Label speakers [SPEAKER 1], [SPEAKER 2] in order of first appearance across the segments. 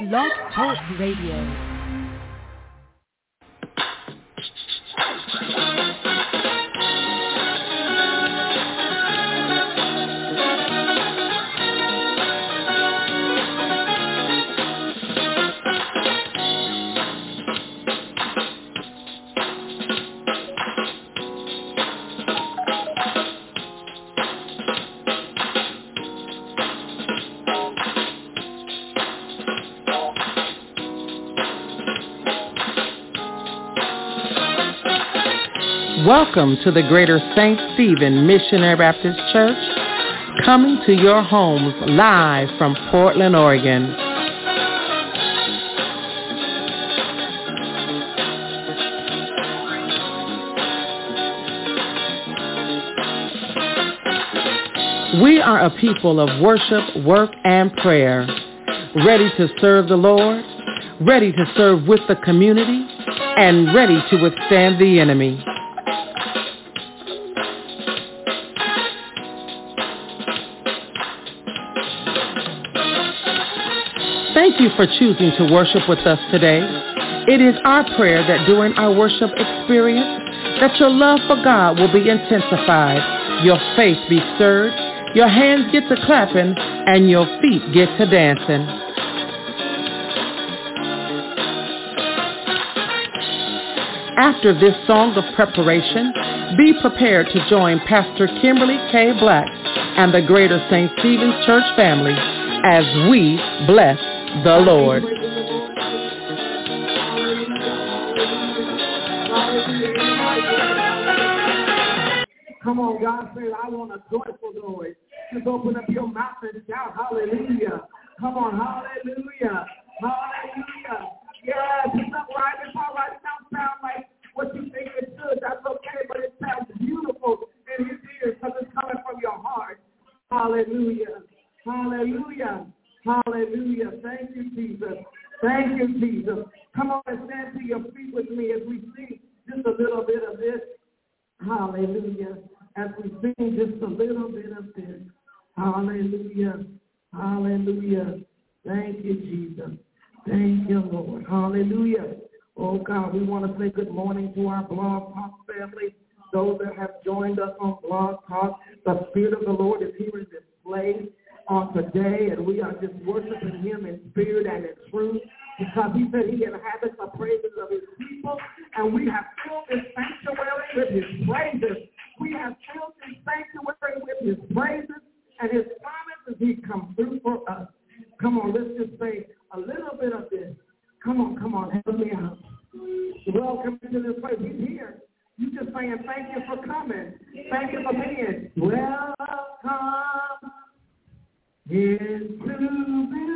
[SPEAKER 1] Blog Talk Radio.
[SPEAKER 2] Welcome to the Greater St. Stephen Missionary Baptist Church, coming to your homes live from Portland, Oregon. We are a people of worship, work, and prayer, ready to serve the Lord, ready to serve with the community, and ready to withstand the enemy. Thank you for choosing to worship with us today. It is our prayer that during our worship experience, that your love for God will be intensified, your faith be stirred, your hands get to clapping, and your feet get to dancing. After this song of preparation, be prepared to join Pastor Kimberly K. Black and the Greater St. Stephen's Church family as we bless the Lord.
[SPEAKER 3] Come on, God said, I want a joyful noise. Just open up your mouth and shout hallelujah. Come on, hallelujah. Hallelujah. Yes, it's not right. It's all right. It don't sound like what you think it should. That's okay, but it sounds beautiful in his ears because it's coming from your heart. Hallelujah. Hallelujah. Hallelujah. Thank you, Jesus. Thank you, Jesus. Come on and stand to your feet with me as we sing just a little bit of this. Hallelujah. As we sing just a little bit of this. Hallelujah. Hallelujah. Thank you, Jesus. Thank you, Lord. Hallelujah. Oh, God, we want to say good morning to our Blog Talk family. Those that have joined us on Blog Talk, the Spirit of the Lord is here in this place on today, and we are just worshiping him in spirit and in truth because he said he inhabits the praises of his people, and we have filled this sanctuary with his praises. We have filled this sanctuary with his praises, and his promises he come through for us. Come on, let's just say a little bit of this. Come on, come on, help me out. Welcome to this place. He's here. You just saying thank you for coming. Thank you for being. Welcome into this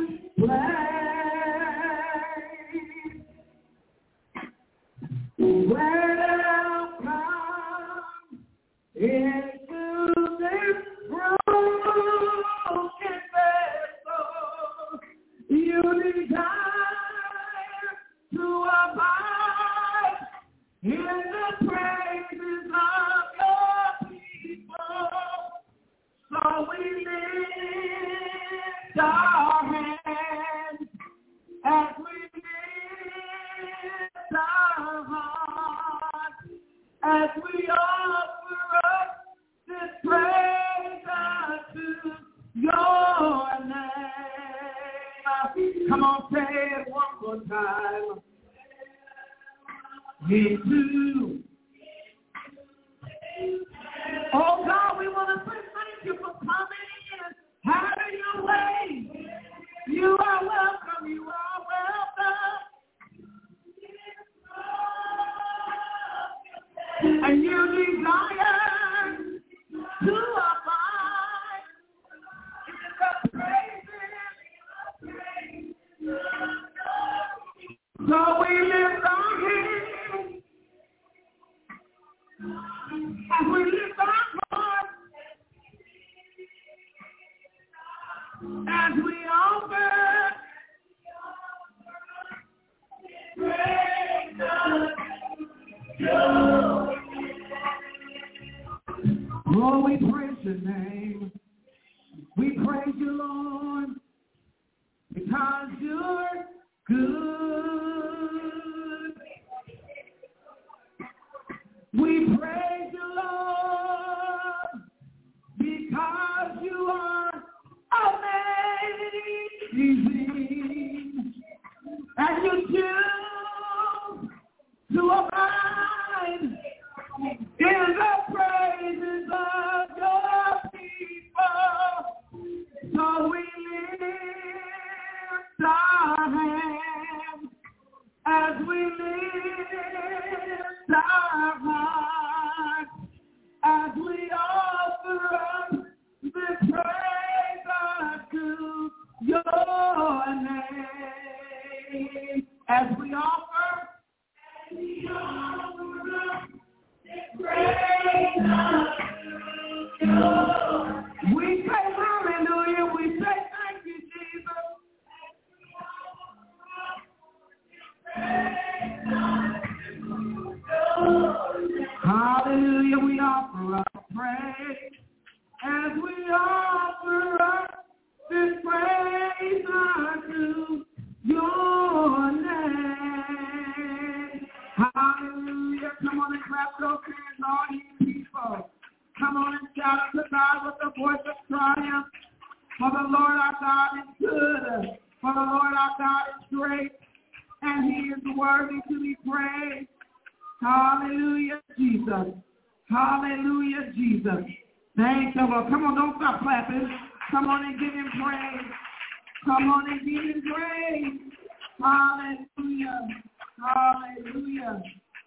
[SPEAKER 3] We pray.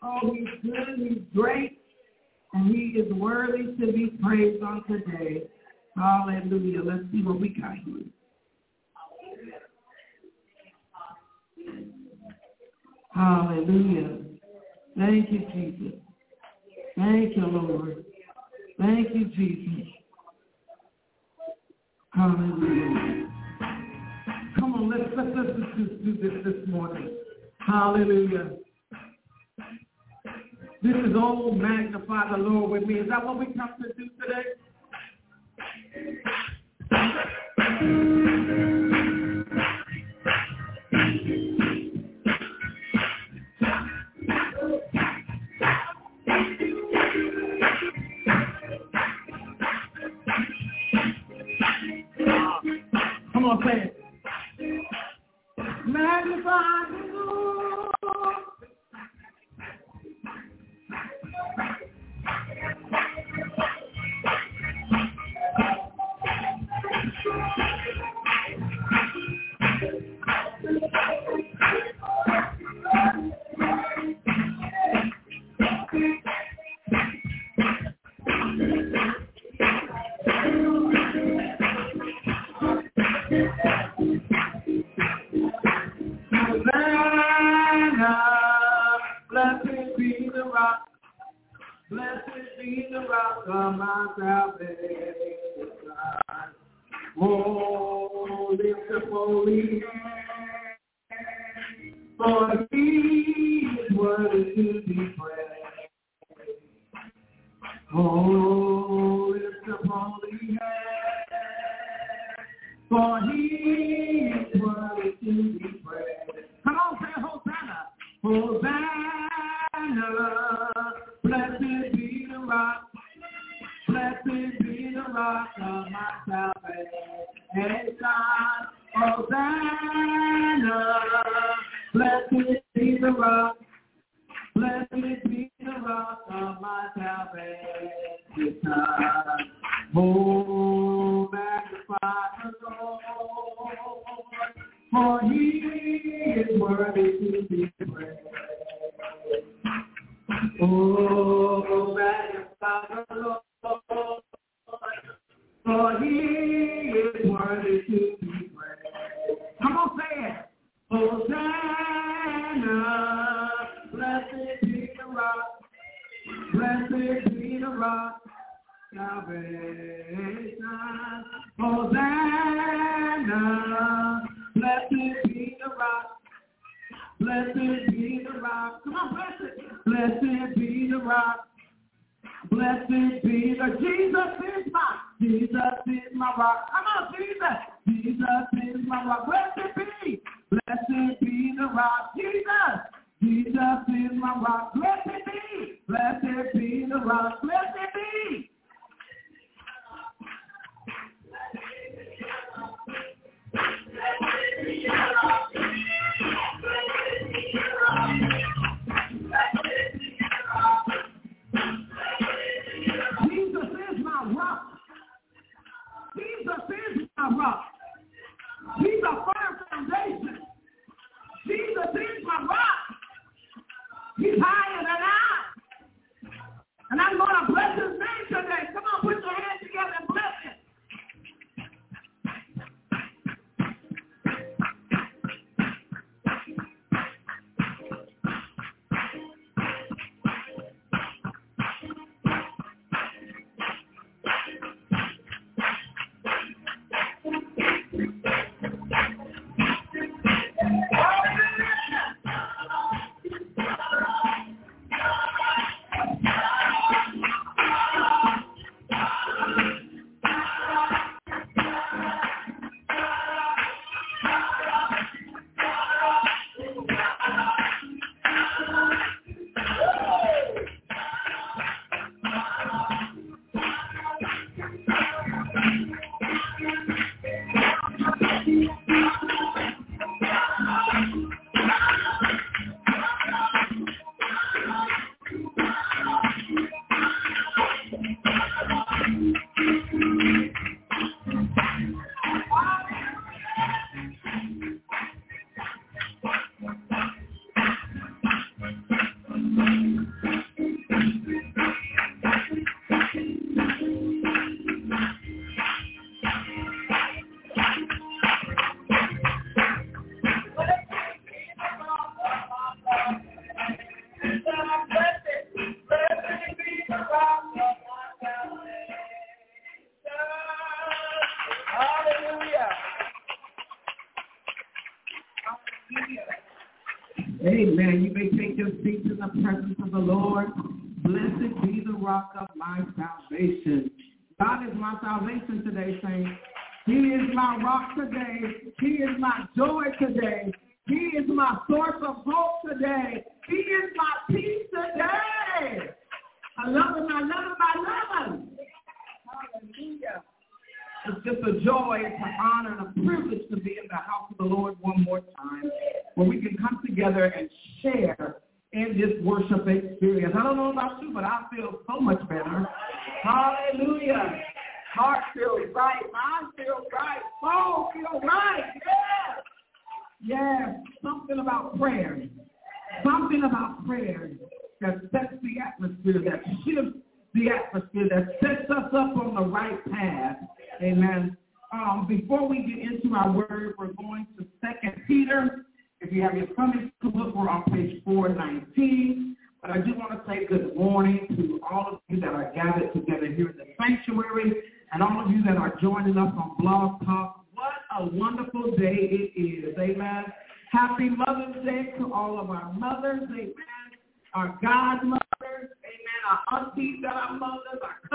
[SPEAKER 3] Oh, he's good, he's great, and he is worthy to be praised on today. Hallelujah. Let's see what we got here. Hallelujah. Thank you, Jesus. Thank you, Lord. Thank you, Jesus. Hallelujah. Come on, let's, let's, let's, let's do this this morning. Hallelujah. This is all magnify the Lord with me. Is that what we come to do today? Come on, play it. Magnify For he is worthy to be praised. Oh, it's up holy hand. For he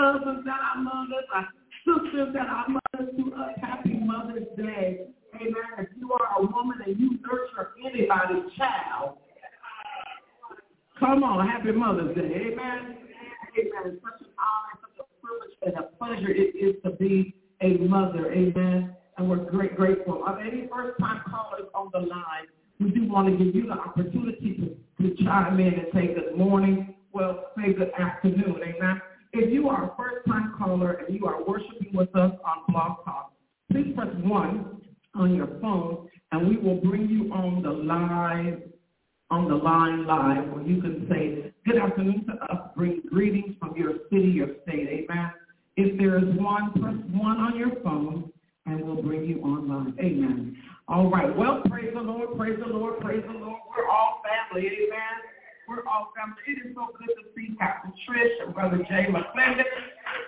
[SPEAKER 3] mothers. That are mothers. Our sisters that are mothers to us. Happy Mother's Day. Amen. If you are a woman and you nurture anybody's child, come on. Happy Mother's Day. Amen. Amen. It's such an honor, such a privilege and a pleasure it is to be a mother. Amen. And we're great, grateful. Of any first-time callers on the line, we do want to give you the opportunity to, to chime in and say good morning. Well, say good afternoon. 1 on your phone and we will bring you on the live, on the line live where you can say good afternoon to us, bring greetings from your city, your state. Amen. If there is one, press 1 on your phone and we'll bring you online. Amen. All right. Well, praise the Lord, praise the Lord, praise the Lord. We're all family. Amen. We're all family. It is so good to see Pastor Trish and Brother Jay McClendon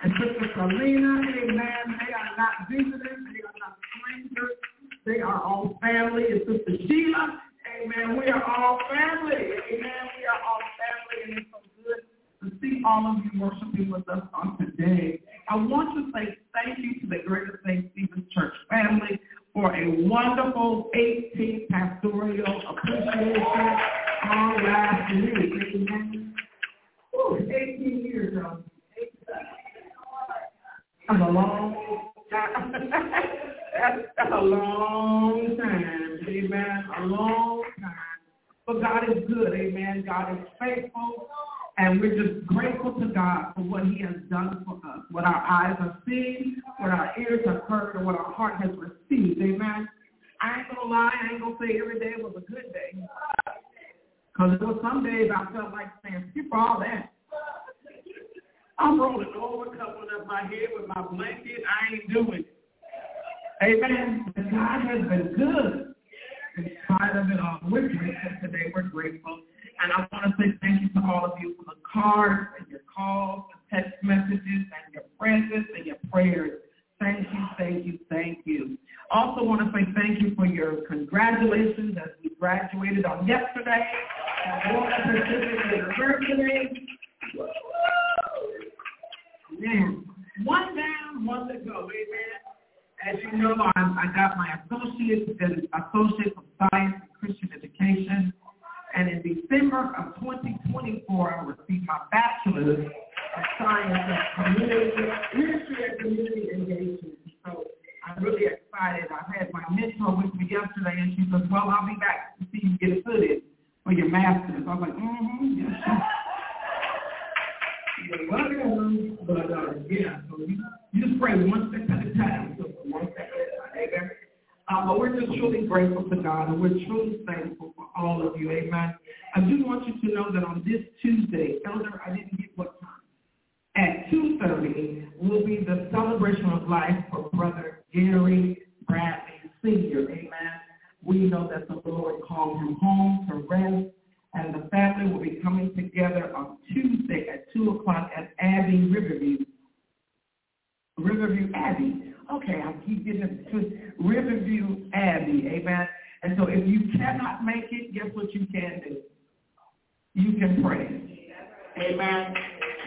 [SPEAKER 3] and Sister Selena. Amen. They are not visitors. They are. They are all family. And Sister Sheila. Amen. We are all family. Amen. We are all family. And it's so good to see all of you worshiping with us on today. I want to say thank you to the Greater St. Stephen's Church family for a wonderful 18th pastoral appreciation on last week. Ooh, 18 years ago. That's a long time. That's a long time. Amen. A long time. But God is good. Amen. God is faithful. And we're just grateful to God for what he has done for us, what our eyes have seen, what our ears have heard, and what our heart has received. Amen. I ain't going to lie. I ain't going to say every day was a good day. Because there were some days I felt like saying, skip all that. I'm rolling over, covering up my head with my blanket. I ain't doing it. Amen. But God has been good in spite of it all. We're grateful today. We're grateful. And I want to say thank you to all of you for the cards and your calls, the text messages, and your presence and your prayers. Thank you, thank you, thank you. Also want to say thank you for your congratulations as we graduated on yesterday. And one down, one to go. Amen. As you know, I, I got my associates in Associates of Science and Christian Education. And in December of 2024, I received my bachelor's of science and community, ministry and community engagement. So I'm really excited. I had my mentor with me yesterday, and she said, well, I'll be back to see you get a footage for your master's. I was like, mm-hmm, yes. You're welcome. But, uh, yeah, so you, you just pray one step at a time. So one step at a time. Amen. Uh, but we're just truly grateful to God, and we're truly thankful for all of you. Amen. I do want you to know that on this Tuesday, Elder, I didn't get what time. At 2.30 will be the celebration of life for Brother Gary Bradley Sr. Amen. We know that the Lord called him home to rest, and the family will be coming together on Tuesday at 2 o'clock at Abbey Riverview. Riverview Abbey. Okay, I keep getting it to Riverview Abbey. Amen. And so if you cannot make it, guess what you can do? You can pray. Amen.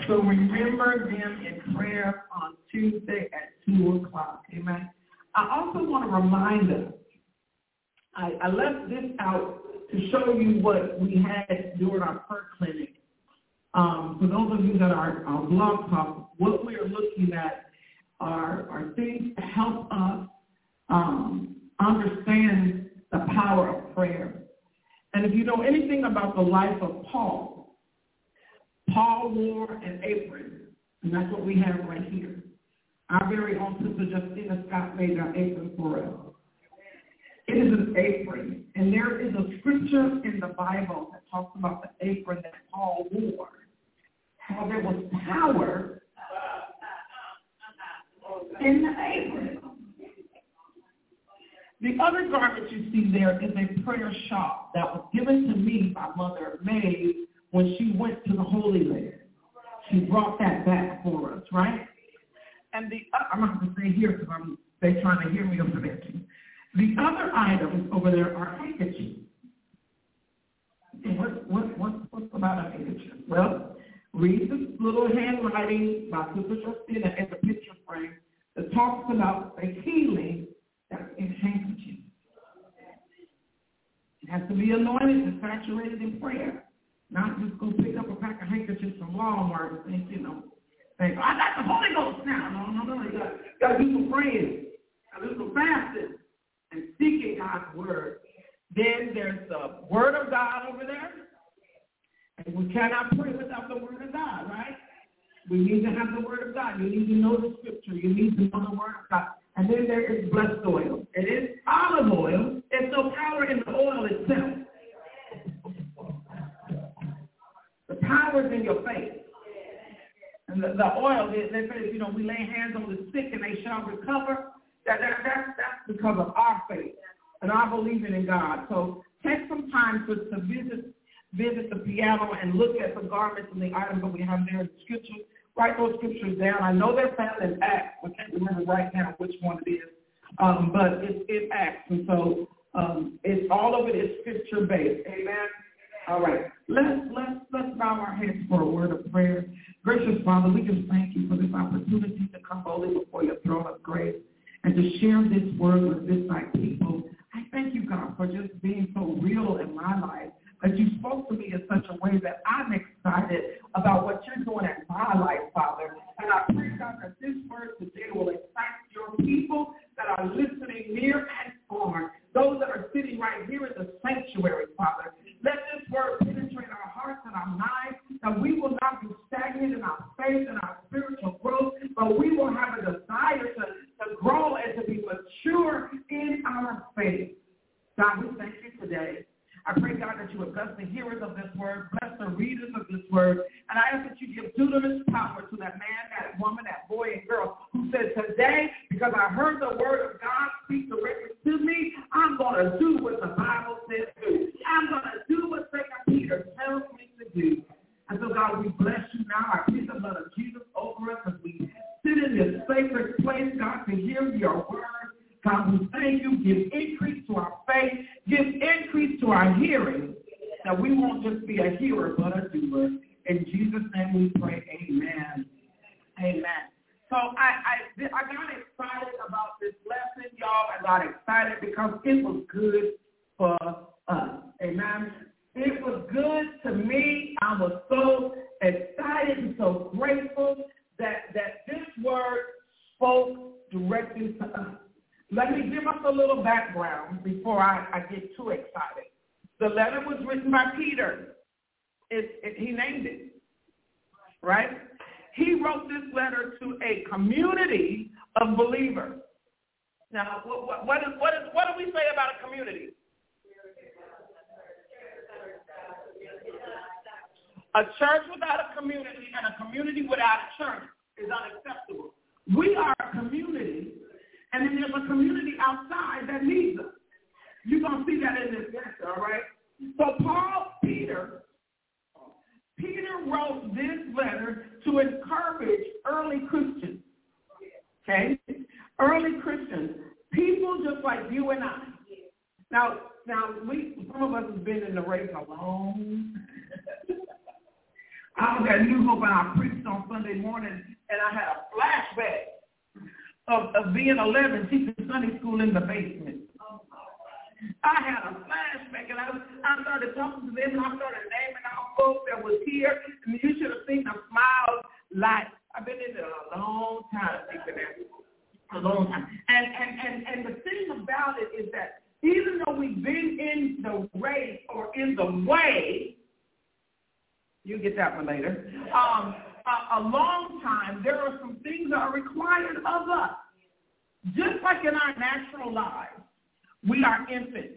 [SPEAKER 3] So remember them in prayer on Tuesday at 2 o'clock. Amen. I also want to remind us, I, I left this out to show you what we had during our prayer clinic. Um, for those of you that are on Blog Talk, what we are looking at are, are things to help us um, understand the power of prayer. And if you know anything about the life of Paul, Paul wore an apron, and that's what we have right here. Our very own sister Justina Scott made an apron for us. It is an apron, and there is a scripture in the Bible that talks about the apron that Paul wore, how there was power in the apron. The other garment you see there is a prayer shawl that was given to me by Mother May when she went to the Holy Land. She brought that back for us, right? And the uh, I'm not going to say here because I'm they trying to hear me over there. The other items over there are handkerchiefs. What what what what's about a handkerchief? Well, read the little handwriting by Sister Justina in the picture frame that talks about the healing that's in handkerchiefs. It has to be anointed and saturated in prayer. Not just go pick up a pack of handkerchiefs from Walmart and think, you know, think, oh, I got the Holy Ghost now. No, no, no. You got, got to do some praying. Got to do some fasting and seeking God's word. Then there's the word of God over there. And we cannot pray without the word of God, right? We need to have the word of God. You need to know the scripture. You need to know the word of God. And then there is blessed oil. It is olive oil. There's no power in the oil itself. The power is in your faith. And the, the oil, they, they say, you know, we lay hands on the sick and they shall recover. That, that, that, that's because of our faith and our believing in God. So take some time to, to visit visit the piano and look at the garments and the items that we have there in the scriptures write those scriptures down. I know they're found in Acts. I can't remember right now which one it is, um, but it's in Acts, and so um, it's all of it is scripture based. Amen. All right, let's let's let's bow our heads for a word of prayer. Gracious Father, we just thank you for this opportunity to come boldly before your throne of grace and to share this word with this night people. I thank you, God, for just being so real in my life that you spoke to me in such a way that I'm excited about what you're doing in my life, Father. And I pray, God, that this word today will excite your people that are listening near and far, those that are sitting right here in the sanctuary, Father. Let this word penetrate our hearts and our minds, that we will not be stagnant in our faith and our spiritual growth, but we will have a desire to, to grow and to be mature in our faith. God, we thank you today. I pray, God, that you would bless the hearers of this word, bless the readers of this word, and I ask that you give dunamis power to that man, that woman, that boy and girl who said, today, because I heard the word of God speak directly to me, I'm going to do what the Bible says do. I'm going to do what Second Peter tells me to do. And so, God, we bless you now. I plead the blood of Jesus over us as we sit in this sacred place, God, to hear your word. God, we thank you. Give increase to our faith. Give increase to our hearing. That we won't just be a hearer, but a doer. In Jesus' name we pray. Amen. Amen. So I, I, I got excited about this lesson, y'all. I got excited because it was good for us. Amen. It was good to me. I was so excited and so grateful that, that this word spoke directly to us. Let me give us a little background before I, I get too excited. The letter was written by Peter. It, it, he named it, right? He wrote this letter to a community of believers. Now, what, what, is, what, is, what do we say about a community? A church without a community and a community without a church is unacceptable. We are a community and then there's a community outside that needs us. You're going to see that in this letter, all right? So Paul, Peter, Peter wrote this letter encourage early Christians, okay? Early Christians, people just like you and I. Now, now we some of us have been in the race a long. I was at New Hope and I preached on Sunday morning, and I had a flashback of, of being 11, teaching Sunday school in the basement. I had a flashback, and I, I started talking to them, and I started naming all folks that was here, and you should have seen the smiles like, I've been in there a long time, a long time. And, and, and, and the thing about it is that even though we've been in the race or in the way, you get that one later, um, a, a long time, there are some things that are required of us. Just like in our natural lives, we are infants.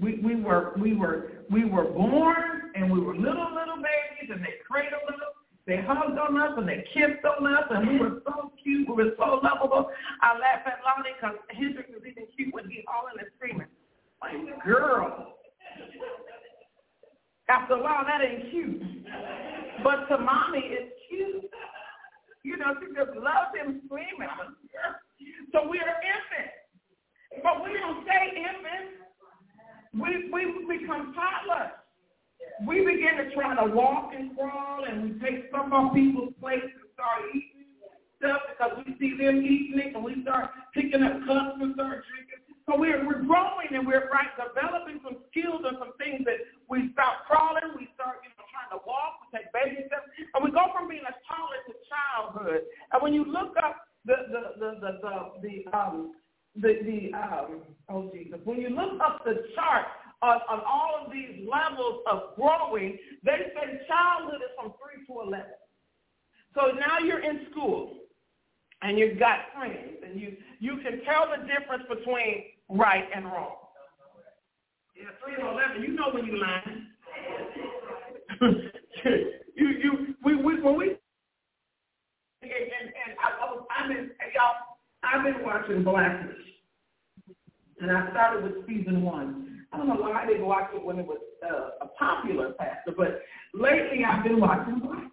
[SPEAKER 3] We, we were we were we were born and we were little little babies and they cradled us, they hugged on us and they kissed on us and we were so cute, we were so lovable. I laugh at Lonnie because Hendrick was even cute when he hauling and screaming. Like girl. After a while that ain't cute. But to mommy, it's cute. You know, she just loves him screaming. So we're infants. But we don't stay infants. We, we become toddlers. We begin to try to walk and crawl, and we take stuff off people's plates and start eating stuff because we see them eating it, and we start picking up cups and start drinking. So we're, we're growing and we're right, developing some skills and some things that we start crawling, we start you know, trying to walk, we take baby steps, and we go from being a toddler to childhood. And when you look up the the the the, the, the um the the um oh Jesus, when you look up the chart on, on all of these levels of growing, they say childhood is from three to eleven. So now you're in school and you've got friends and you you can tell the difference between right and wrong. Yeah, three and eleven. You know when you lying. you you we we when we and, and, and I, I was I've been y'all I've been watching Blackish, and I started with season one. I don't know why I didn't watch it when it was uh, a popular pastor, but lately I've been watching Blackish.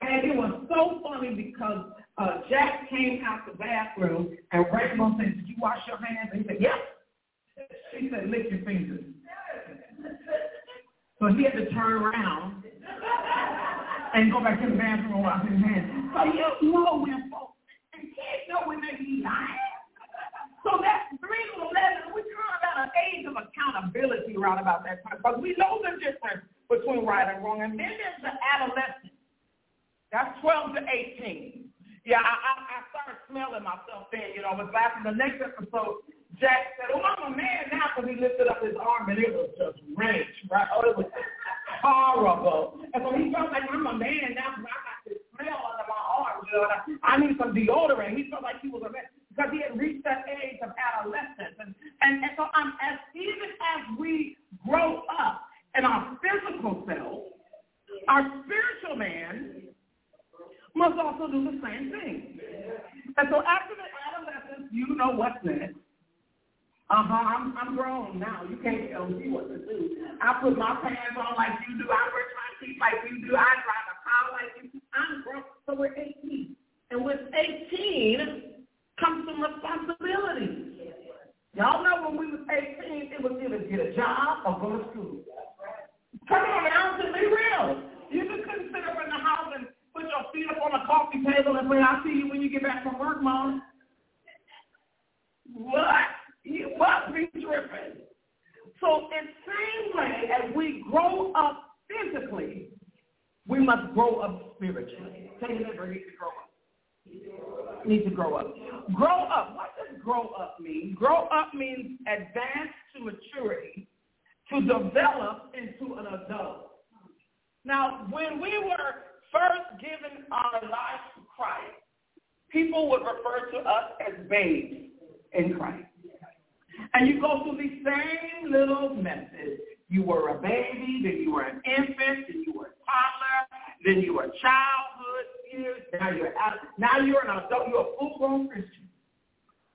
[SPEAKER 3] And it was so funny because uh, Jack came out the bathroom and Rainbow said, did you wash your hands? And he said, yes. She said, lick your fingers. So he had to turn around and go back to the bathroom and wash his hands. So you know when folks, and kids know when they be lying. So that's 3 to 11. We're talking about an age of accountability right about that time. Because we know the difference between right and wrong. And then there's the adolescent. That's 12 to 18. Yeah, I, I, I started smelling myself then, you know, I was laughing the next episode Jack said, oh, I'm a man now because he lifted up his arm and it was just rage, right? Oh, it was horrible. And so he felt like I'm a man now because I got this smell under my arm, you know, I, I need some deodorant. He felt like he was a man because he had reached that age of adolescence. And, and, and so I'm, as even as we grow up in our physical self, our spiritual man must also do the same thing. And so after the adolescence, you know what's next. Uh-huh, I'm, I'm grown now. You can't tell me what to do. I put my pants on like you do. I brush my teeth like you do. I drive a car like you do. I'm grown. So we're 18. And with 18 comes some responsibility. Y'all know when we was 18, it was either get a job or go to school. Come on now, to be real. You just couldn't sit up in the house and put your feet up on the coffee table and say, I'll see you when you get back from work, Mom. What? You must be tripping. So in same way as we grow up physically, we must grow up spiritually. Your neighbor need to grow up. Need to grow up. Grow up. What does grow up mean? Grow up means advance to maturity, to develop into an adult. Now, when we were first given our lives to Christ, people would refer to us as babes in Christ. And you go through these same little methods. You were a baby, then you were an infant, then you were a toddler, then you were childhood years, now you're out. Now you're an adult. You're a full-grown Christian.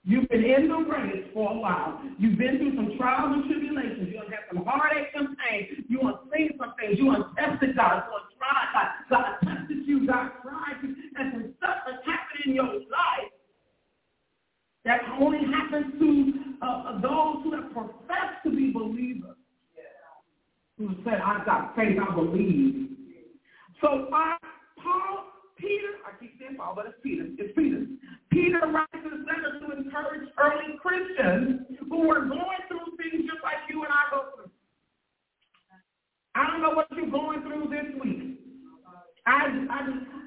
[SPEAKER 3] You've been in the race for a while. You've been through some trials and tribulations. You have had some heartache and pain. You want seen some things. You want tested God. You want tried God. God tested you. God tried you. And some stuff has happened in your life that only happens to uh, those who have professed to be believers. Who said, I've got faith, I believe. So uh, Paul, Peter, I keep saying Paul, but it's Peter. It's Peter. Peter writes this letter to encourage early Christians who were going through things just like you and I go through. I don't know what you're going through this week. I, I,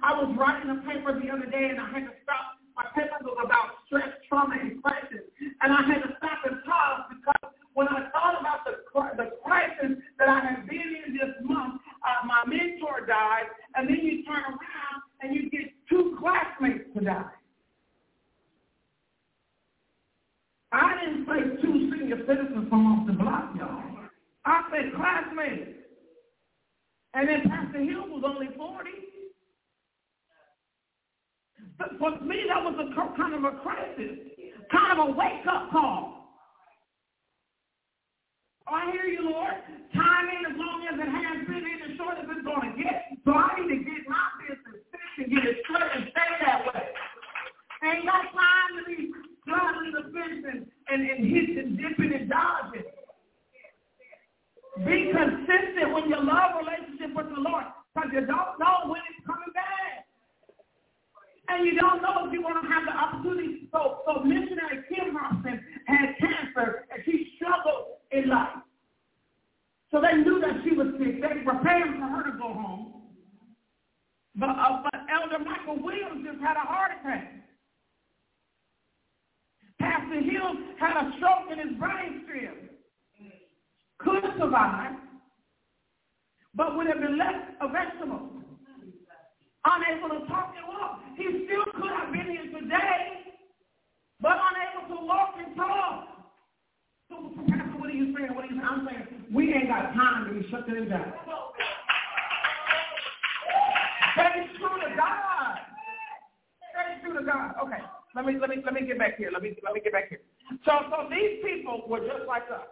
[SPEAKER 3] I was writing a paper the other day and I had to stop my paper was about stress, trauma, and crisis. And I had to stop and pause because when I thought about the, the crisis that I have my mentor died, and then you turn around and you get two classmates to die. I didn't say two senior citizens from off the block, y'all. I said classmates. And then Pastor Hill was only 40. But for me, that was a kind of a crisis, kind of a wake-up call. Oh, I hear you, Lord. Time ain't as long as it has been, short as it's going to get. So I need to get my business fixed and get it straight and stay that way. Ain't no time to be straddling the fence and, and, hitting, dipping and dodging. Be consistent when your love relationship with the Lord because you don't know when it's coming back and you don't know if you're going to have the opportunity. So, so missionary Kim Hobson had cancer, and she struggled in life. So they knew that she was sick. They were preparing for her to go home. But, uh, but Elder Michael Williams just had a heart attack. Pastor Hill had a stroke in his brain stem. Could survive, but would have been left a vegetable unable to talk and walk. He still could have been here today, but unable to walk and talk. So, Pastor, what are you saying? What are you saying? I'm saying we ain't got time to be shutting it down. True to God. True to God. Okay, let me let me let me get back here. Let me let me get back here. So so these people were just like us.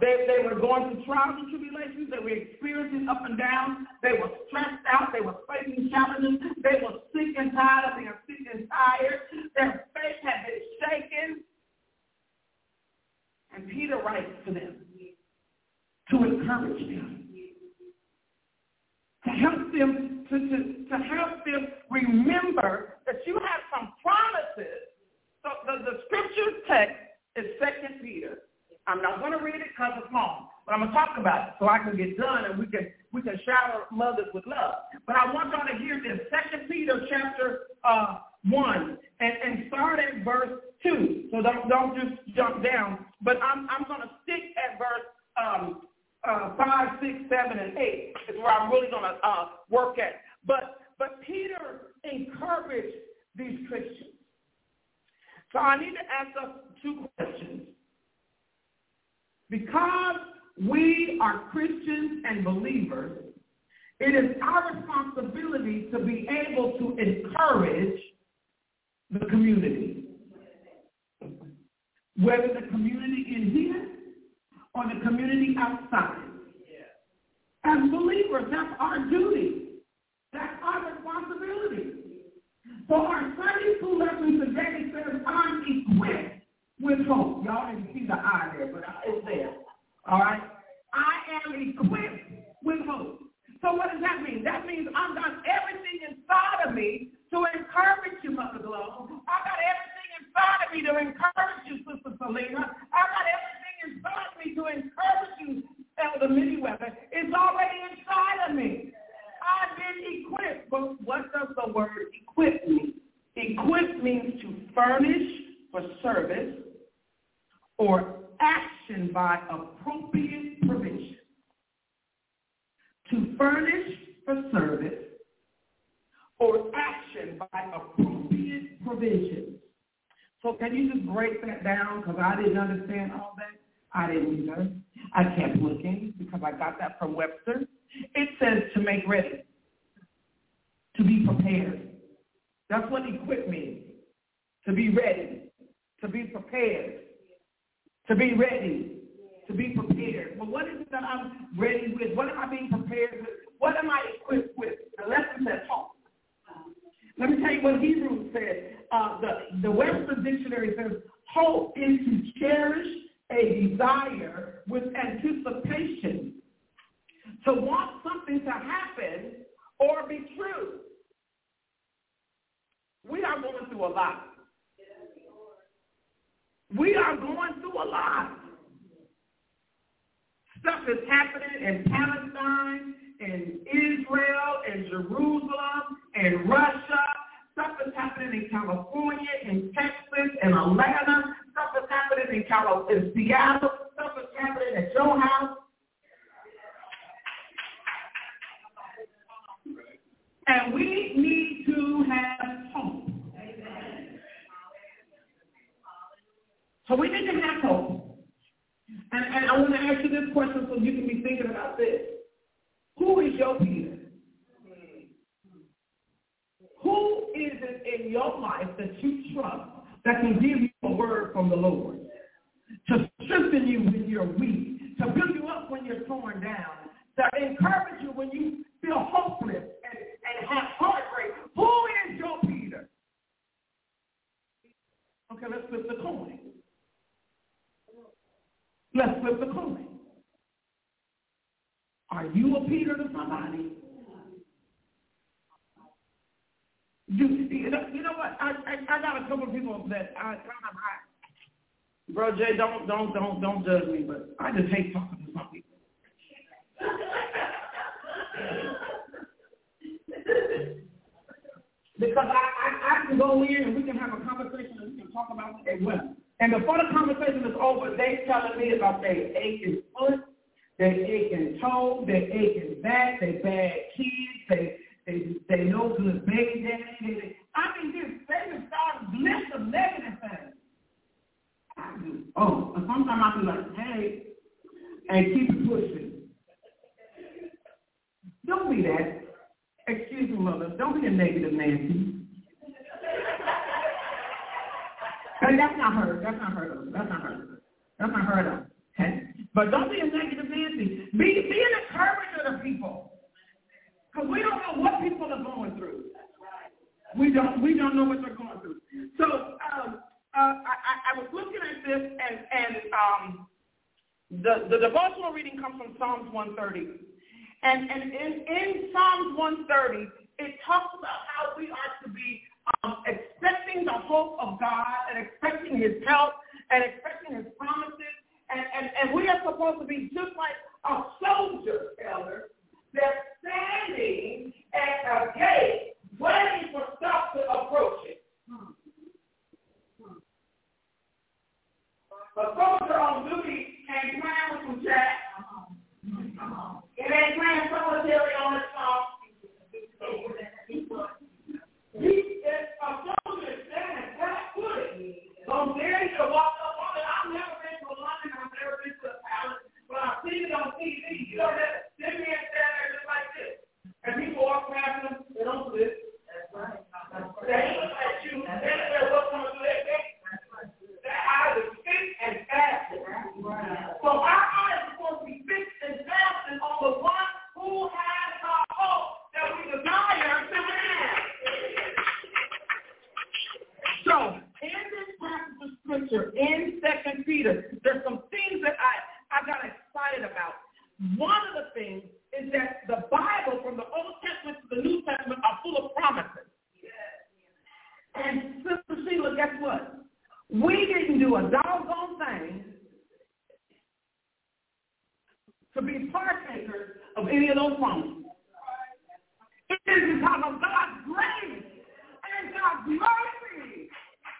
[SPEAKER 3] They, they were going through trials and tribulations. They were experiencing up and down. They were stressed out. They were facing challenges. They were sick and tired of being sick and tired. Their faith had been shaken. And Peter writes to them to encourage them, to help them to, to, to help them remember that you have some promises. So the, the scripture text is Second Peter I'm not going to read it because it's long, but I'm going to talk about it so I can get done and we can we can shower mothers with love. But I want y'all to hear this. Second Peter chapter uh, one and, and start at verse two. So don't don't just jump down. But I'm I'm going to stick at verse um, uh, five, six, seven, and eight is where I'm really going to uh, work at. But but Peter encouraged these Christians. So I need to ask us two questions. Because we are Christians and believers, it is our responsibility to be able to encourage the community. Whether the community in here or the community outside. As believers, that's our duty. That's our responsibility. So our Sunday school lesson today says, I'm equipped with hope. Y'all didn't see the eye there, but it's there. All right? I am equipped with hope. So what does that mean? That means I've got everything inside of me to encourage you, Mother Glow. I've got everything inside of me to encourage you, Sister Selena. I've got everything inside me to encourage you, Elder Miniweather. It's already inside of me. I've been equipped. But what does the word equip mean? Equip means to furnish for service or action by appropriate provision. To furnish for service or action by appropriate provision. So can you just break that down? Because I didn't understand all that. I didn't either. I kept looking because I got that from Webster. It says to make ready, to be prepared. That's what equip means. To be ready, to be prepared, to be ready, to be prepared. But what is it that I'm ready with? What am I being prepared with? What am I equipped with? The lesson says hope. Let me tell you what Hebrews said. Uh, the, the Webster Dictionary says, hope is to cherish a desire with anticipation, to want something to happen or be true. We are going through a lot. We are going through a lot. Stuff is happening in Palestine, in Israel, in Jerusalem, in Russia. Stuff is happening in California, in Texas, in Atlanta. Cal- in Seattle. Stuff is happening at your house. And we need to have hope. So we need to have hope. And, and I want to ask you this question so you can be thinking about this. Who is your Peter? Who is it in your life that you trust that can give you a word from the Lord? To strengthen you when you're weak, to build you up when you're torn down, to encourage you when you feel hopeless and, and have heartbreak. Who is your Peter? Okay, let's flip the coin. Let's flip the coin. Are you a Peter to somebody? You, you, know, you know what? I, I, I got a couple of people that I kind of high. Bro, Jay, don't don't don't judge me, but I just hate talking to some people. because I, I, I can go in and we can have a conversation and we can talk about it as well. And before the conversation is over, they telling me about their aching foot, their aching toe, their aching back, their bad kids, they they they no good baby daddy I mean, just they just start a list of negative things. I do. Oh, and sometimes I be like, hey, and keep it pushing. Don't be that. Excuse me, mother. Don't be a negative Nancy. And that's not her. That's not her. That's not her. That's not her. Okay? But don't be a negative Nancy. Be, be an encourager to people. Because we don't know what people are going through. We don't we don't know what they're going through. So um, uh, I, I was looking at this and, and um, the, the devotional reading comes from Psalms 130. And, and in, in Psalms 130, it talks about how we are to be um, expecting the hope of God and expecting his help and expecting his promises And, and, and we are supposed to be just like a soldier, elder, that's standing at a gate waiting for stuff to approach it. A soldier on duty ain't playing with some jack. It ain't playing solitary on its own. He is a soldier standing flat footed. So there you to walk up on it. I've never been to a London, I've never been to the palace, but I've seen it on TV. You know that this man stand there just like this. And people walk past him, they don't do this. That's right. They look at you, they say, what's coming through that gate? Their eyes are fixed and fastened. So our eyes are supposed to be fixed and fastened on the one who has our hope that we desire to have. So, in this passage of scripture, in Second Peter, there's some things that I, I got excited about. One of the things is that the Bible, from the Old Testament to the New Testament, are full of promises. And Sister Sheila, guess what? We didn't do a doggone thing to be partakers of any of those promises. It is because of God's grace and God's mercy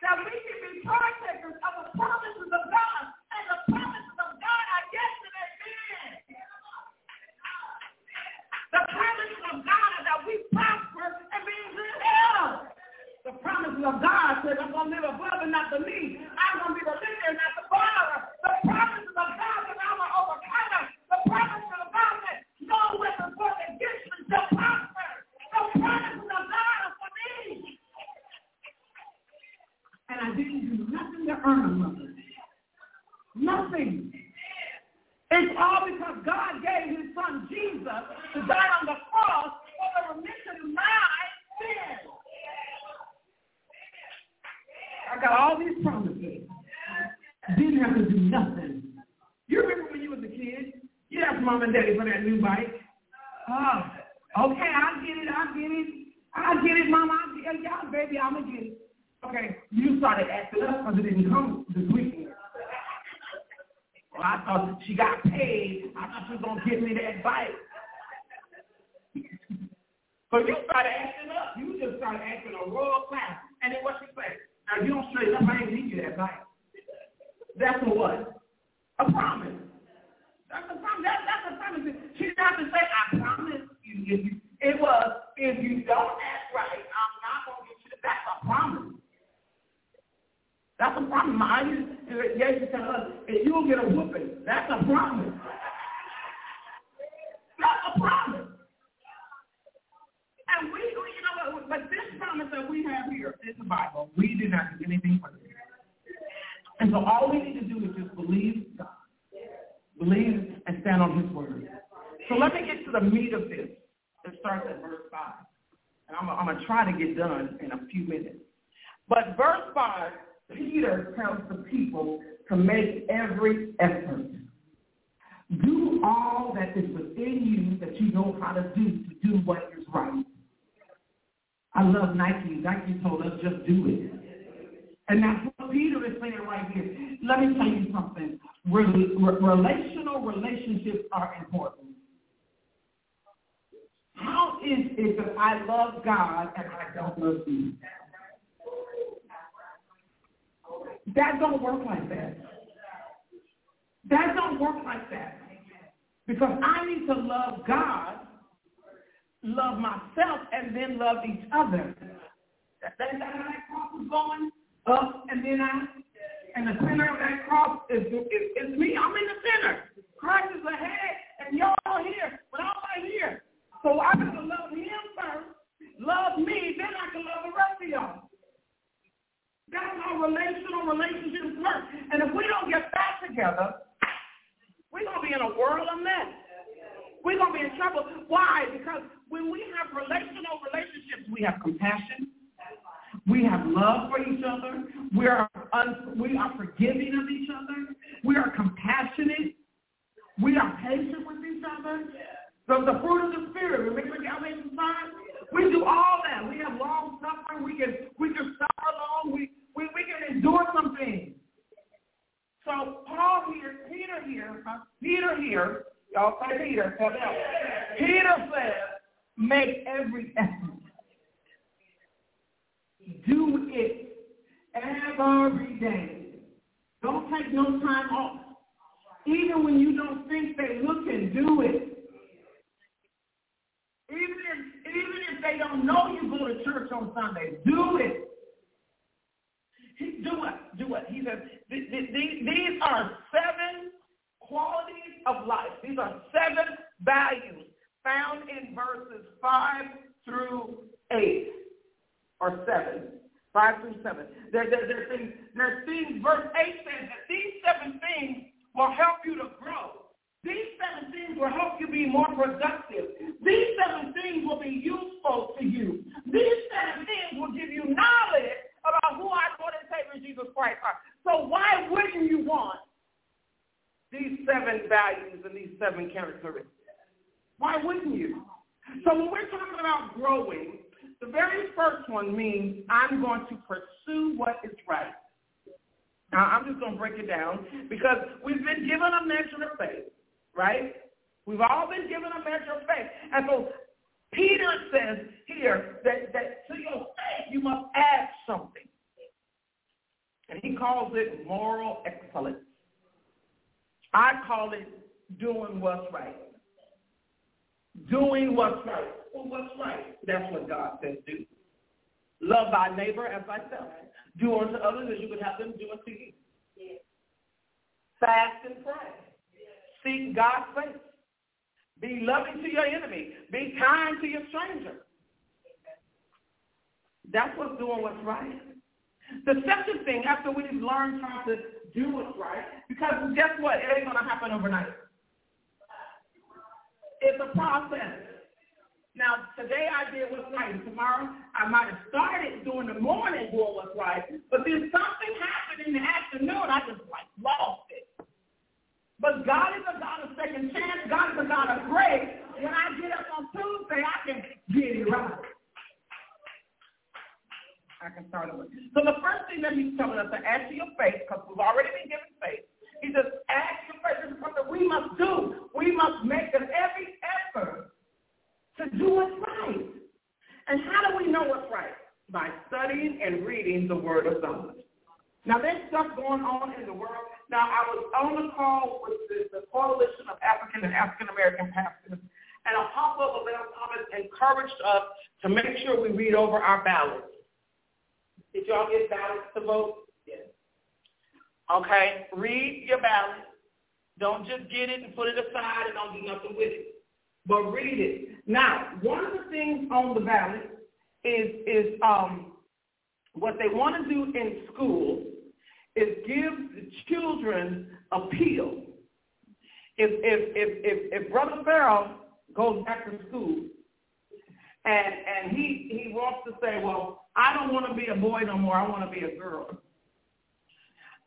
[SPEAKER 3] that we can be partakers of the promises of God. And the promises of God are yes and amen. The promises of God are that we prosper and be in good health. The promises of God said, I'm going to live above and not beneath. I'm going to be the leader and not the follower. The promises of God that I'm an overcomer. The promises of God that no weapon formed against me shall prosper. The promises of God are for me. And I didn't do nothing to earn them, mother. Nothing. It's all because God gave his son Jesus to die on the cross for the remission of my sins. I got all these promises. Didn't have to do nothing. You remember when you was a kid? You asked mom and daddy for that new bike. Oh, okay, I'll get it, I'll get it. I'll get it, mom, I'll get it. Yeah, baby, I'm going to get it. Okay, you started acting up because it didn't come this weekend. Well, I thought she got paid. I thought she was going to give me that bike. so you started acting up. You just started acting a royal class. And then what she said? Now, you don't straighten up, I ain't need you that bike. That's a what? A promise. That's a promise. That, that's a promise. She to say, I promise you. If you it was, if you don't act right, I'm not going to get you. That's a promise. That's a promise. Used to, yeah, you tell us, if you'll get a whooping, that's a promise. That's a promise. And we, you know but this promise that we have here in the Bible, we did not do anything for this. And so all we need to do is just believe God. Believe and stand on his word. So let me get to the meat of this. It starts at verse 5. And I'm, going to try to get done in a few minutes. But verse 5, Peter tells the people to make every effort. Do all that is within you that you know how to do to do what is right. I love Nike. Nike told us just do it. And that's Peter is saying right here. Let me tell you something. relational relationships are important. How is it that I love God and I don't love you? That don't work like that. That don't work like that. Because I need to love God, love myself, and then love each other. That, that, that cross is going? And then out. And the center of that cross is, is, is me. I'm in the center. Christ is ahead, and y'all here, but I'm right here. So I got to love him first, love me, then I can love the rest of y'all. That's how relational relationships work. And if we don't get that together, we're going to be in a world of mess. We're going to be in trouble. Why? Because when we have relational relationships, we have compassion. We have love for each other. We are, un- we are forgiving of each other. We are compassionate. We are patient with each other. So the fruit of the Spirit, remember Galatians 5? We do all that. We have long suffering. We can we can suffer long. We, we, we can endure some things. So Paul here, Peter here, Peter here, y'all say Peter says, make every effort. Do it every day. Don't take no time off. Even when you don't think they looking, do it. Even if, even if they don't know you go to church on Sunday, do it. Do it. Do it. He says, these are seven qualities of life. These are seven values found in verses 5 through 8 or 7. 5 through 7. There, there, there, things, things, verse 8 says that these seven things will help you to grow. These seven things will help you be more productive. These seven things will be useful to you. These seven things will give you knowledge about who our Lord and Savior Jesus Christ are. So why wouldn't you want these seven values and these seven characteristics? Why wouldn't you? So when we're talking about growing, one means I'm going to pursue what is right. Now, I'm just going to break it down because we've been given a measure of faith, right? We've all been given a measure of faith. And so Peter says here that, that to your faith you must add something. And he calls it moral excellence. I call it doing what's right. Doing what's right. Well, what's right? That's what God says do. Love thy neighbor as thyself. Do unto others as you would have them do unto you. Fast and pray. Seek God's face. Be loving to your enemy. Be kind to your stranger. That's what's doing what's right. The second thing, after we've learned how to do what's right, because guess what? It ain't going to happen overnight. It's a process. Now, today I did what's right. And tomorrow I might have started doing the morning doing what's right. But then something happened in the afternoon. I just like lost it. But God is a God of second chance. God is a God of grace. When I get up on Tuesday, I can get it right. I can start over. So the first thing that he's telling us to to your faith, because we've already been given faith, he says, to your faith. This is something we must do. We must make an every effort to do what's right. And how do we know what's right? By studying and reading the Word of God. Now, there's stuff going on in the world. Now, I was on the call with the, the Coalition of African and African American Pastors, and Apostle Lavelle Thomas encouraged us to make sure we read over our ballots. Did y'all get ballots to vote? Yes. Okay, read your ballot. Don't just get it and put it aside and don't do nothing with it but read it. Now, one of the things on the ballot is is um, what they want to do in school is give the children a pill. If if if if, if Brother Farrell goes back to school and and he he wants to say, well, I don't want to be a boy no more. I want to be a girl.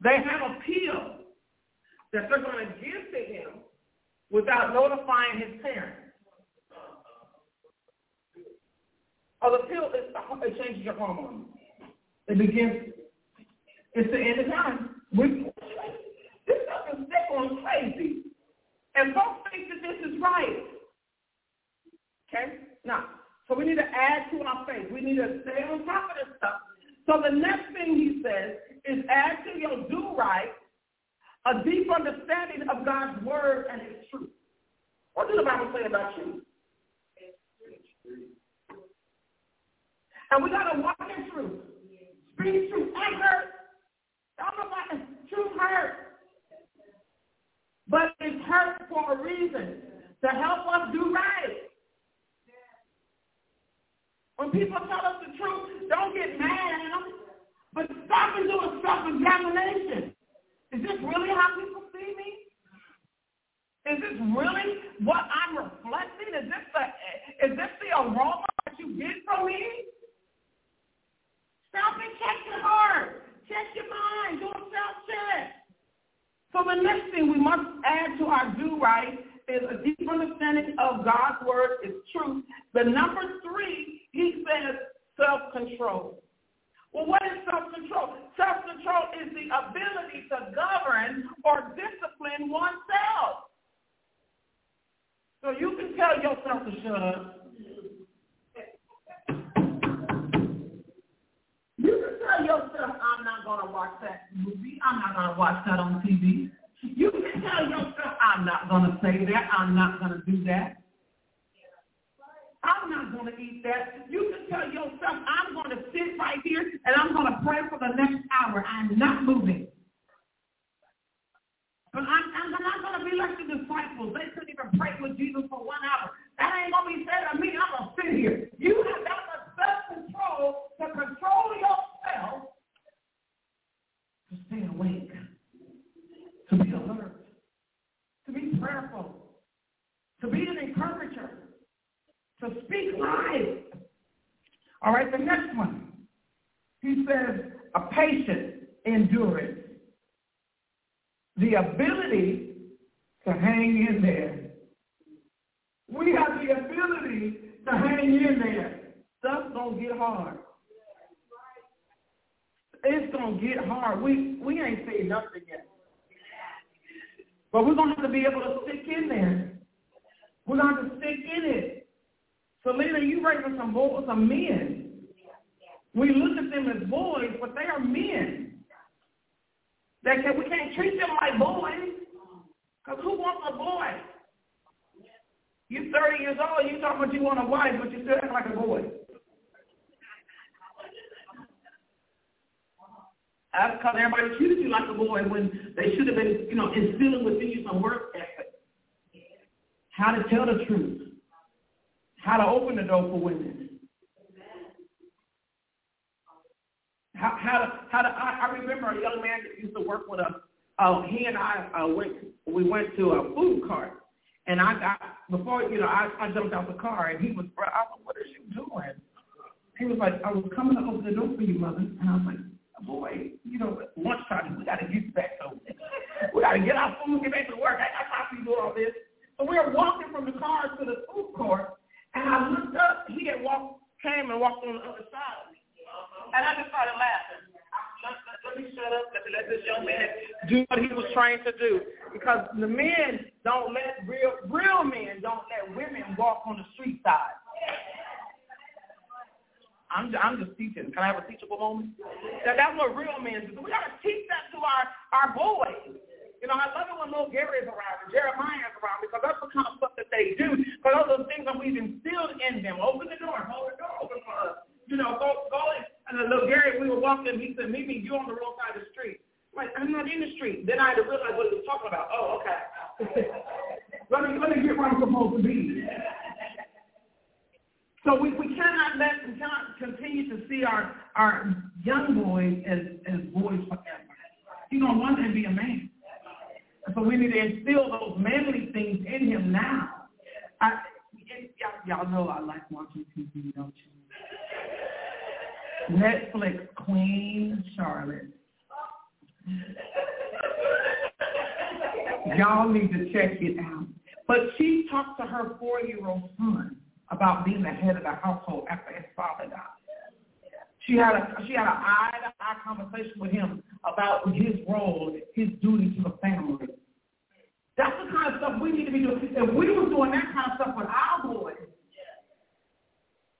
[SPEAKER 3] They have a pill that they're going to give to him without notifying his parents. Or the pill is it changes your hormones. It begins. It's the end of time. We, this stuff is sick on crazy, and folks think that this is right. Okay, now so we need to add to our faith. We need to stay on top of this stuff. So the next thing he says is add to your do right a deep understanding of God's word and his truth. What does the Bible say about truth? And we got to walk in truth. Speak truth. I hurt. About truth hurt. But it's hurt for a reason. To help us do right. When people tell us the truth, don't get mad at them. But stop and do a self-examination. Is this really how people see me? Is this really what I'm reflecting? Is this the, is this the aroma that you get from me? Stop and check your heart. Check your mind. Do a self-check. So the next thing we must add to our do right is a deep understanding of God's word is truth. The number three, he says self-control. Well, what is self-control? Self-control is the ability to govern or discipline oneself. So you can tell yourself to shut up. Tell yourself, I'm not going to watch that movie. I'm not going to watch that on TV. You can tell yourself, I'm not going to say that. I'm not going to do that. I'm not going to eat that. You can tell yourself, I'm going to sit right here and I'm going to pray for the next hour. I'm not moving. But I'm, I'm not going to be like the disciples. They couldn't even pray with Jesus for one hour. That ain't going to be said to me. I'm going to sit here. You have got the self-control to control to stay awake, to be alert, to be prayerful, to be an encourager, to speak life. All right, the next one. He says a patient endurance. The ability to hang in there. We have the ability to hang in there. Stuff's gonna get hard. It's gonna get hard. We we ain't saying nothing yet. But we're gonna have to be able to stick in there. We're gonna have to stick in it. Selena, you raising some boys, some men. We look at them as boys, but they are men. They can, we can't treat them like boys. Because who wants a boy? You're 30 years old, you talking about you want a wife, but you still act like a boy. Because everybody treated you like a boy when they should have been, you know, instilling within you some work ethic. How to tell the truth how to open the door for women. How, how to, how to, I, I remember a young man that used to work with us. Uh, he and I uh, went, we went to a food cart. And I got, before, you know, I, I jumped out the car and he was, I was, what is you doing? He was like, I was coming to open the door for you, mother. And I was like, boy, you know, lunchtime, we got to get back home. we got to get our food, get back to work. I got time to do all this. So we were walking from the car to the food court, and I looked up, he had walked, came and walked on the other side of me. And I just started laughing. Let, me shut up. Let let this young man do what he was trying to do. Because the men don't let real real men don't let women walk on the street side. I'm I'm just teaching. Can I have a teachable moment? That that's what real men do. We gotta teach that to our our boys. You know, I love it when little Gary is around and Jeremiah is around because that's the kind of stuff that they do. Because those are things that we've instilled in them. Open the door, hold the door open for us. You know, go go in. And the little Gary, we were walking, he said, Mimi, you on the wrong side of the street. I'm like, I'm not in the street. Then I had to realize what he was talking about. Oh, okay. let me let me get where I'm supposed to be. So we, we cannot let we cannot continue to see our our young boys as as boys forever. He's gonna one day be a man. So we need to instill those manly things in him now. I, it, y'all, y'all know I like watching TV, don't you? Netflix Queen Charlotte. Y'all need to check it out. But she talked to her four-year-old son about being the head of the household after his father died. She had a she had an eye to eye conversation with him about his role, his duty to the family. That's the kind of stuff we need to be doing. If we were doing that kind of stuff with our boys,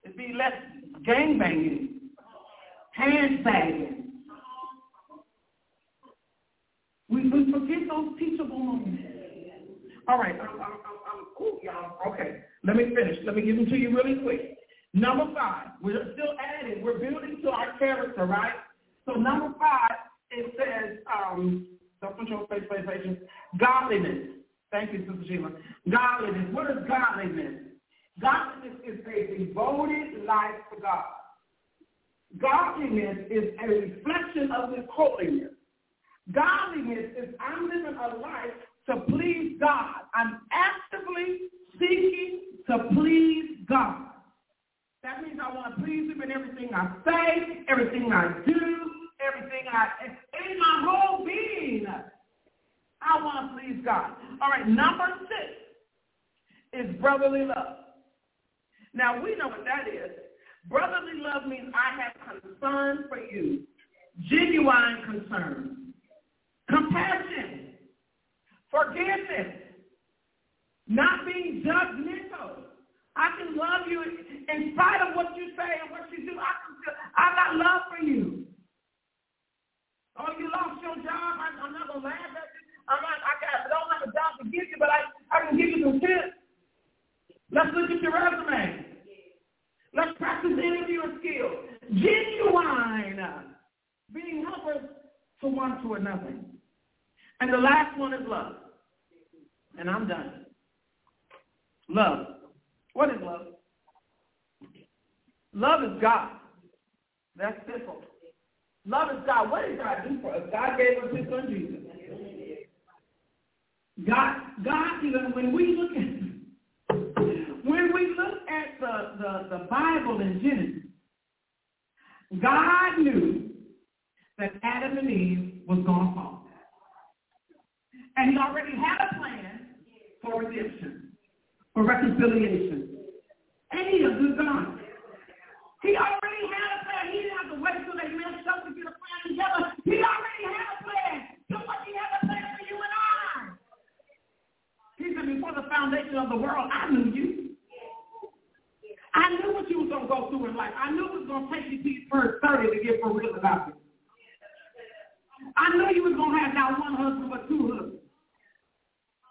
[SPEAKER 3] it'd be less gang banging, hand bagging. We, we forget those teachable moments. All right, I'm, I'm, I'm, cool, y'all. Okay, let me finish. Let me give them to you really quick. Number five, we're still adding. We're building to our character, right? So number five, it says um, self-control, faith, faith, patience, godliness. Thank you, Sister Sheila. Godliness. What is godliness? Godliness is a devoted life to God. Godliness is a reflection of his holiness. Godliness is I'm living a life to please God. I'm actively seeking to please God. That means I want to please him in everything I say, everything I do, everything I, in my whole being. I want to please God. All right, number six is brotherly love. Now, we know what that is. Brotherly love means I have concern for you, genuine concern, compassion, forgiveness, not being judgmental. I can love you in spite of what you say and what you do. I, can, still, I got love for you. Oh, you lost your job. I, I'm not gonna laugh at you. I'm not. I got. I don't have a job to give you, but I I can give you some tips. Let's look at your resume. Let's practice interview skills. Genuine being helpers to one to another. And the last one is love. And I'm done. Love. What is love? Love is God. That's simple. Love is God. What did God do for us? God gave us his son Jesus. God, God, even when we look at when we look at the, the, the Bible in Genesis, God knew that Adam and Eve was going to fall. And he already had a plan for redemption, for reconciliation. And he is a good God. He already had a plan. He didn't have to wait until they messed up to get a plan together. He already had a plan. Just like he had a plan for you and I. He said, before the foundation of the world, I knew you. I knew what you was going to go through in life. I knew it was going to take you to your first 30 to get for real about you. I knew you was going to have not one husband, but two husbands.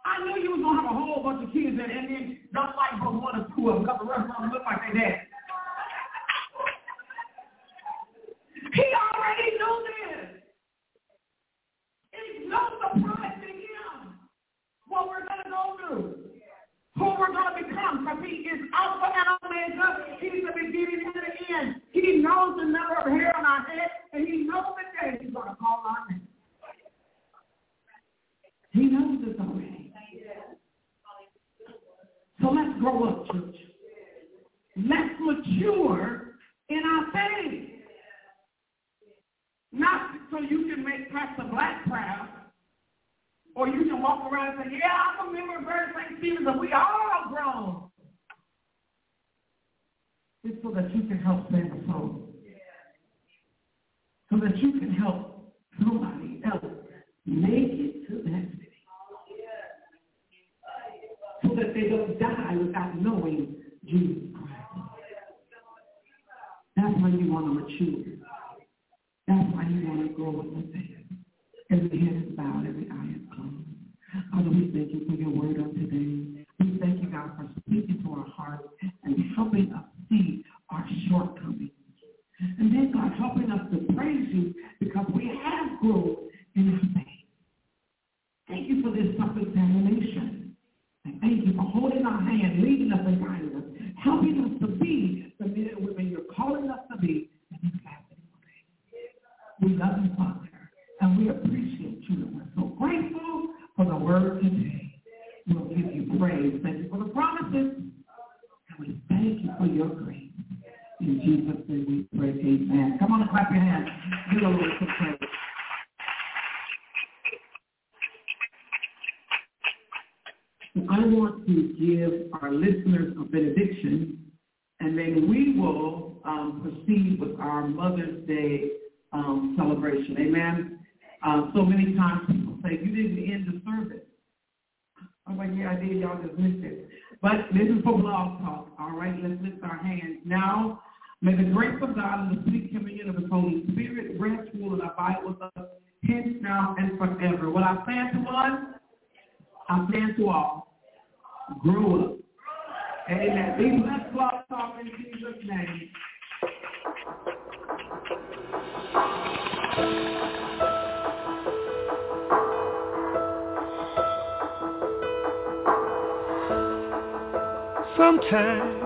[SPEAKER 3] I knew you was to have a whole bunch of kids and, and then don't like but one or two of them because the rest of them look like they dad. He already knew this. It's no surprise to him what we're to go through, who we're to become, because he is Alpha and Omega. He's the beginning and the end. He knows the number of hair on our head, and he knows the day he's to call our name. He knows this already. So let's grow up, church. Let's mature in our faith. Not so you can make Pastor Black proud, or you can walk around and say, yeah, I'm a member of Bird St. Stephen's, but we all grown. It's so that you can help save a soul. So that you can help somebody else make it to that city. So that they don't die without knowing Jesus Christ. That's why you want to mature. That's why you want to grow in the faith. Every head is bowed, every eye is closed. Father, we thank you for your word on today. We thank you, God, for speaking to our hearts and helping us see our shortcomings. And then, God, helping us to praise you because we have grown in our faith. Thank you for this self-examination. And thank you for holding our hand, leading us and guiding us, helping us to be the men and women you're calling us to be in this last we love you, Father, and we appreciate you. And we're so grateful for the word today. We'll give you praise. Thank you for the promises. And we thank you for your grace. In Jesus' name we pray. Amen. Come on and clap your hands. Give a little praise. I want to give our listeners a benediction, and then we will um, proceed with our Mother's Day um, Amen. Uh, so many times people say, you didn't end the service. I'm like, yeah, I did. Y'all just missed it. But this is for blog talk. All right, let's lift our hands. Now, may the grace of God and the sweet communion of his Holy Spirit rest, rule, and abide with us hence, now, and forever. What I say to one, I say to all. Grow up. Amen. Be blessed, blog talk in Jesus' name.
[SPEAKER 4] Sometimes